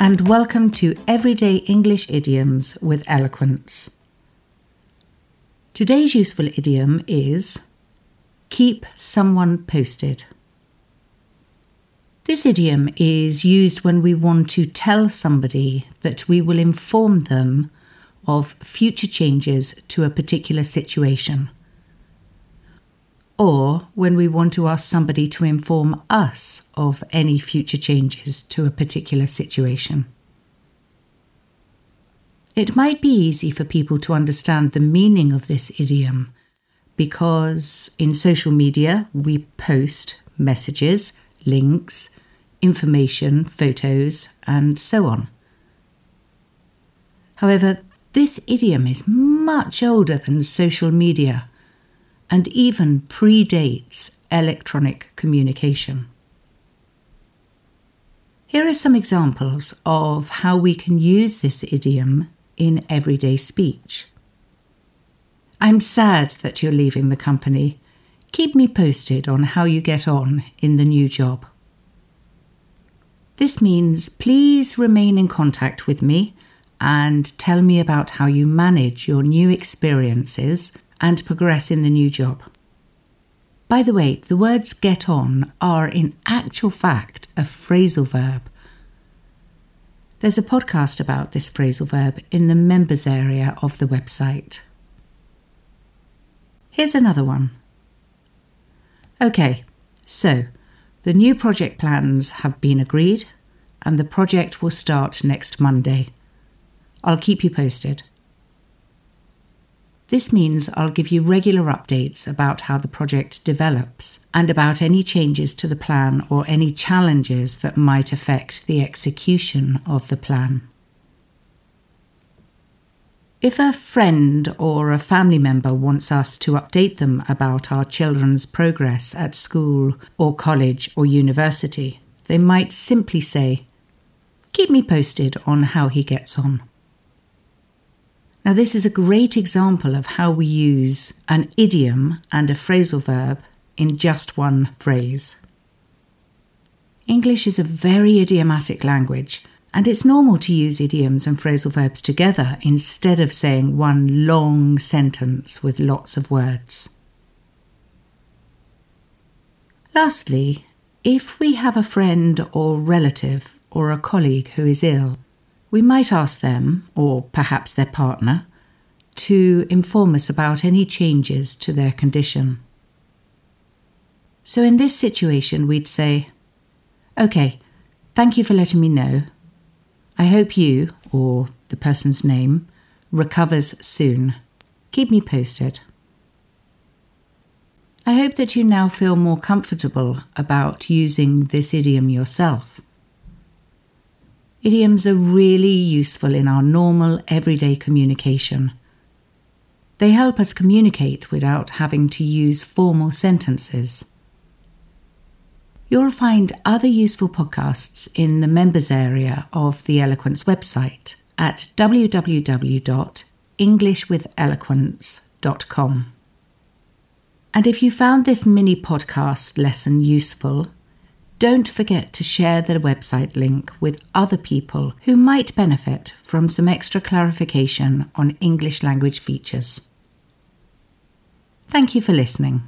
and welcome to Everyday English Idioms with Eloquence. Today's useful idiom is keep someone posted. This idiom is used when we want to tell somebody that we will inform them of future changes to a particular situation or when we want to ask somebody to inform us of any future changes to a particular situation. It might be easy for people to understand the meaning of this idiom because in social media we post messages, links, information, photos, and so on. However, this idiom is much older than social media and even predates electronic communication. Here are some examples of how we can use this idiom in everyday speech. I'm sad that you're leaving the company. Keep me posted on how you get on in the new job. This means please remain in contact with me and tell me about how you manage your new experiences and progress in the new job. By the way, the words get on are in actual fact a phrasal verb. There's a podcast about this phrasal verb in the members area of the website. Here's another one. Okay, so the new project plans have been agreed and the project will start next Monday. I'll keep you posted. This means I'll give you regular updates about how the project develops and about any changes to the plan or any challenges that might affect the execution of the plan. If a friend or a family member wants us to update them about our children's progress at school or college or university, they might simply say, Keep me posted on how he gets on. Now, this is a great example of how we use an idiom and a phrasal verb in just one phrase. English is a very idiomatic language, and it's normal to use idioms and phrasal verbs together instead of saying one long sentence with lots of words. Lastly, if we have a friend or relative or a colleague who is ill, we might ask them, or perhaps their partner, to inform us about any changes to their condition. So in this situation, we'd say, OK, thank you for letting me know. I hope you, or the person's name, recovers soon. Keep me posted. I hope that you now feel more comfortable about using this idiom yourself. Idioms are really useful in our normal everyday communication. They help us communicate without having to use formal sentences. You'll find other useful podcasts in the members area of the Eloquence website at www.englishwitheloquence.com. And if you found this mini podcast lesson useful, don't forget to share the website link with other people who might benefit from some extra clarification on English language features. Thank you for listening.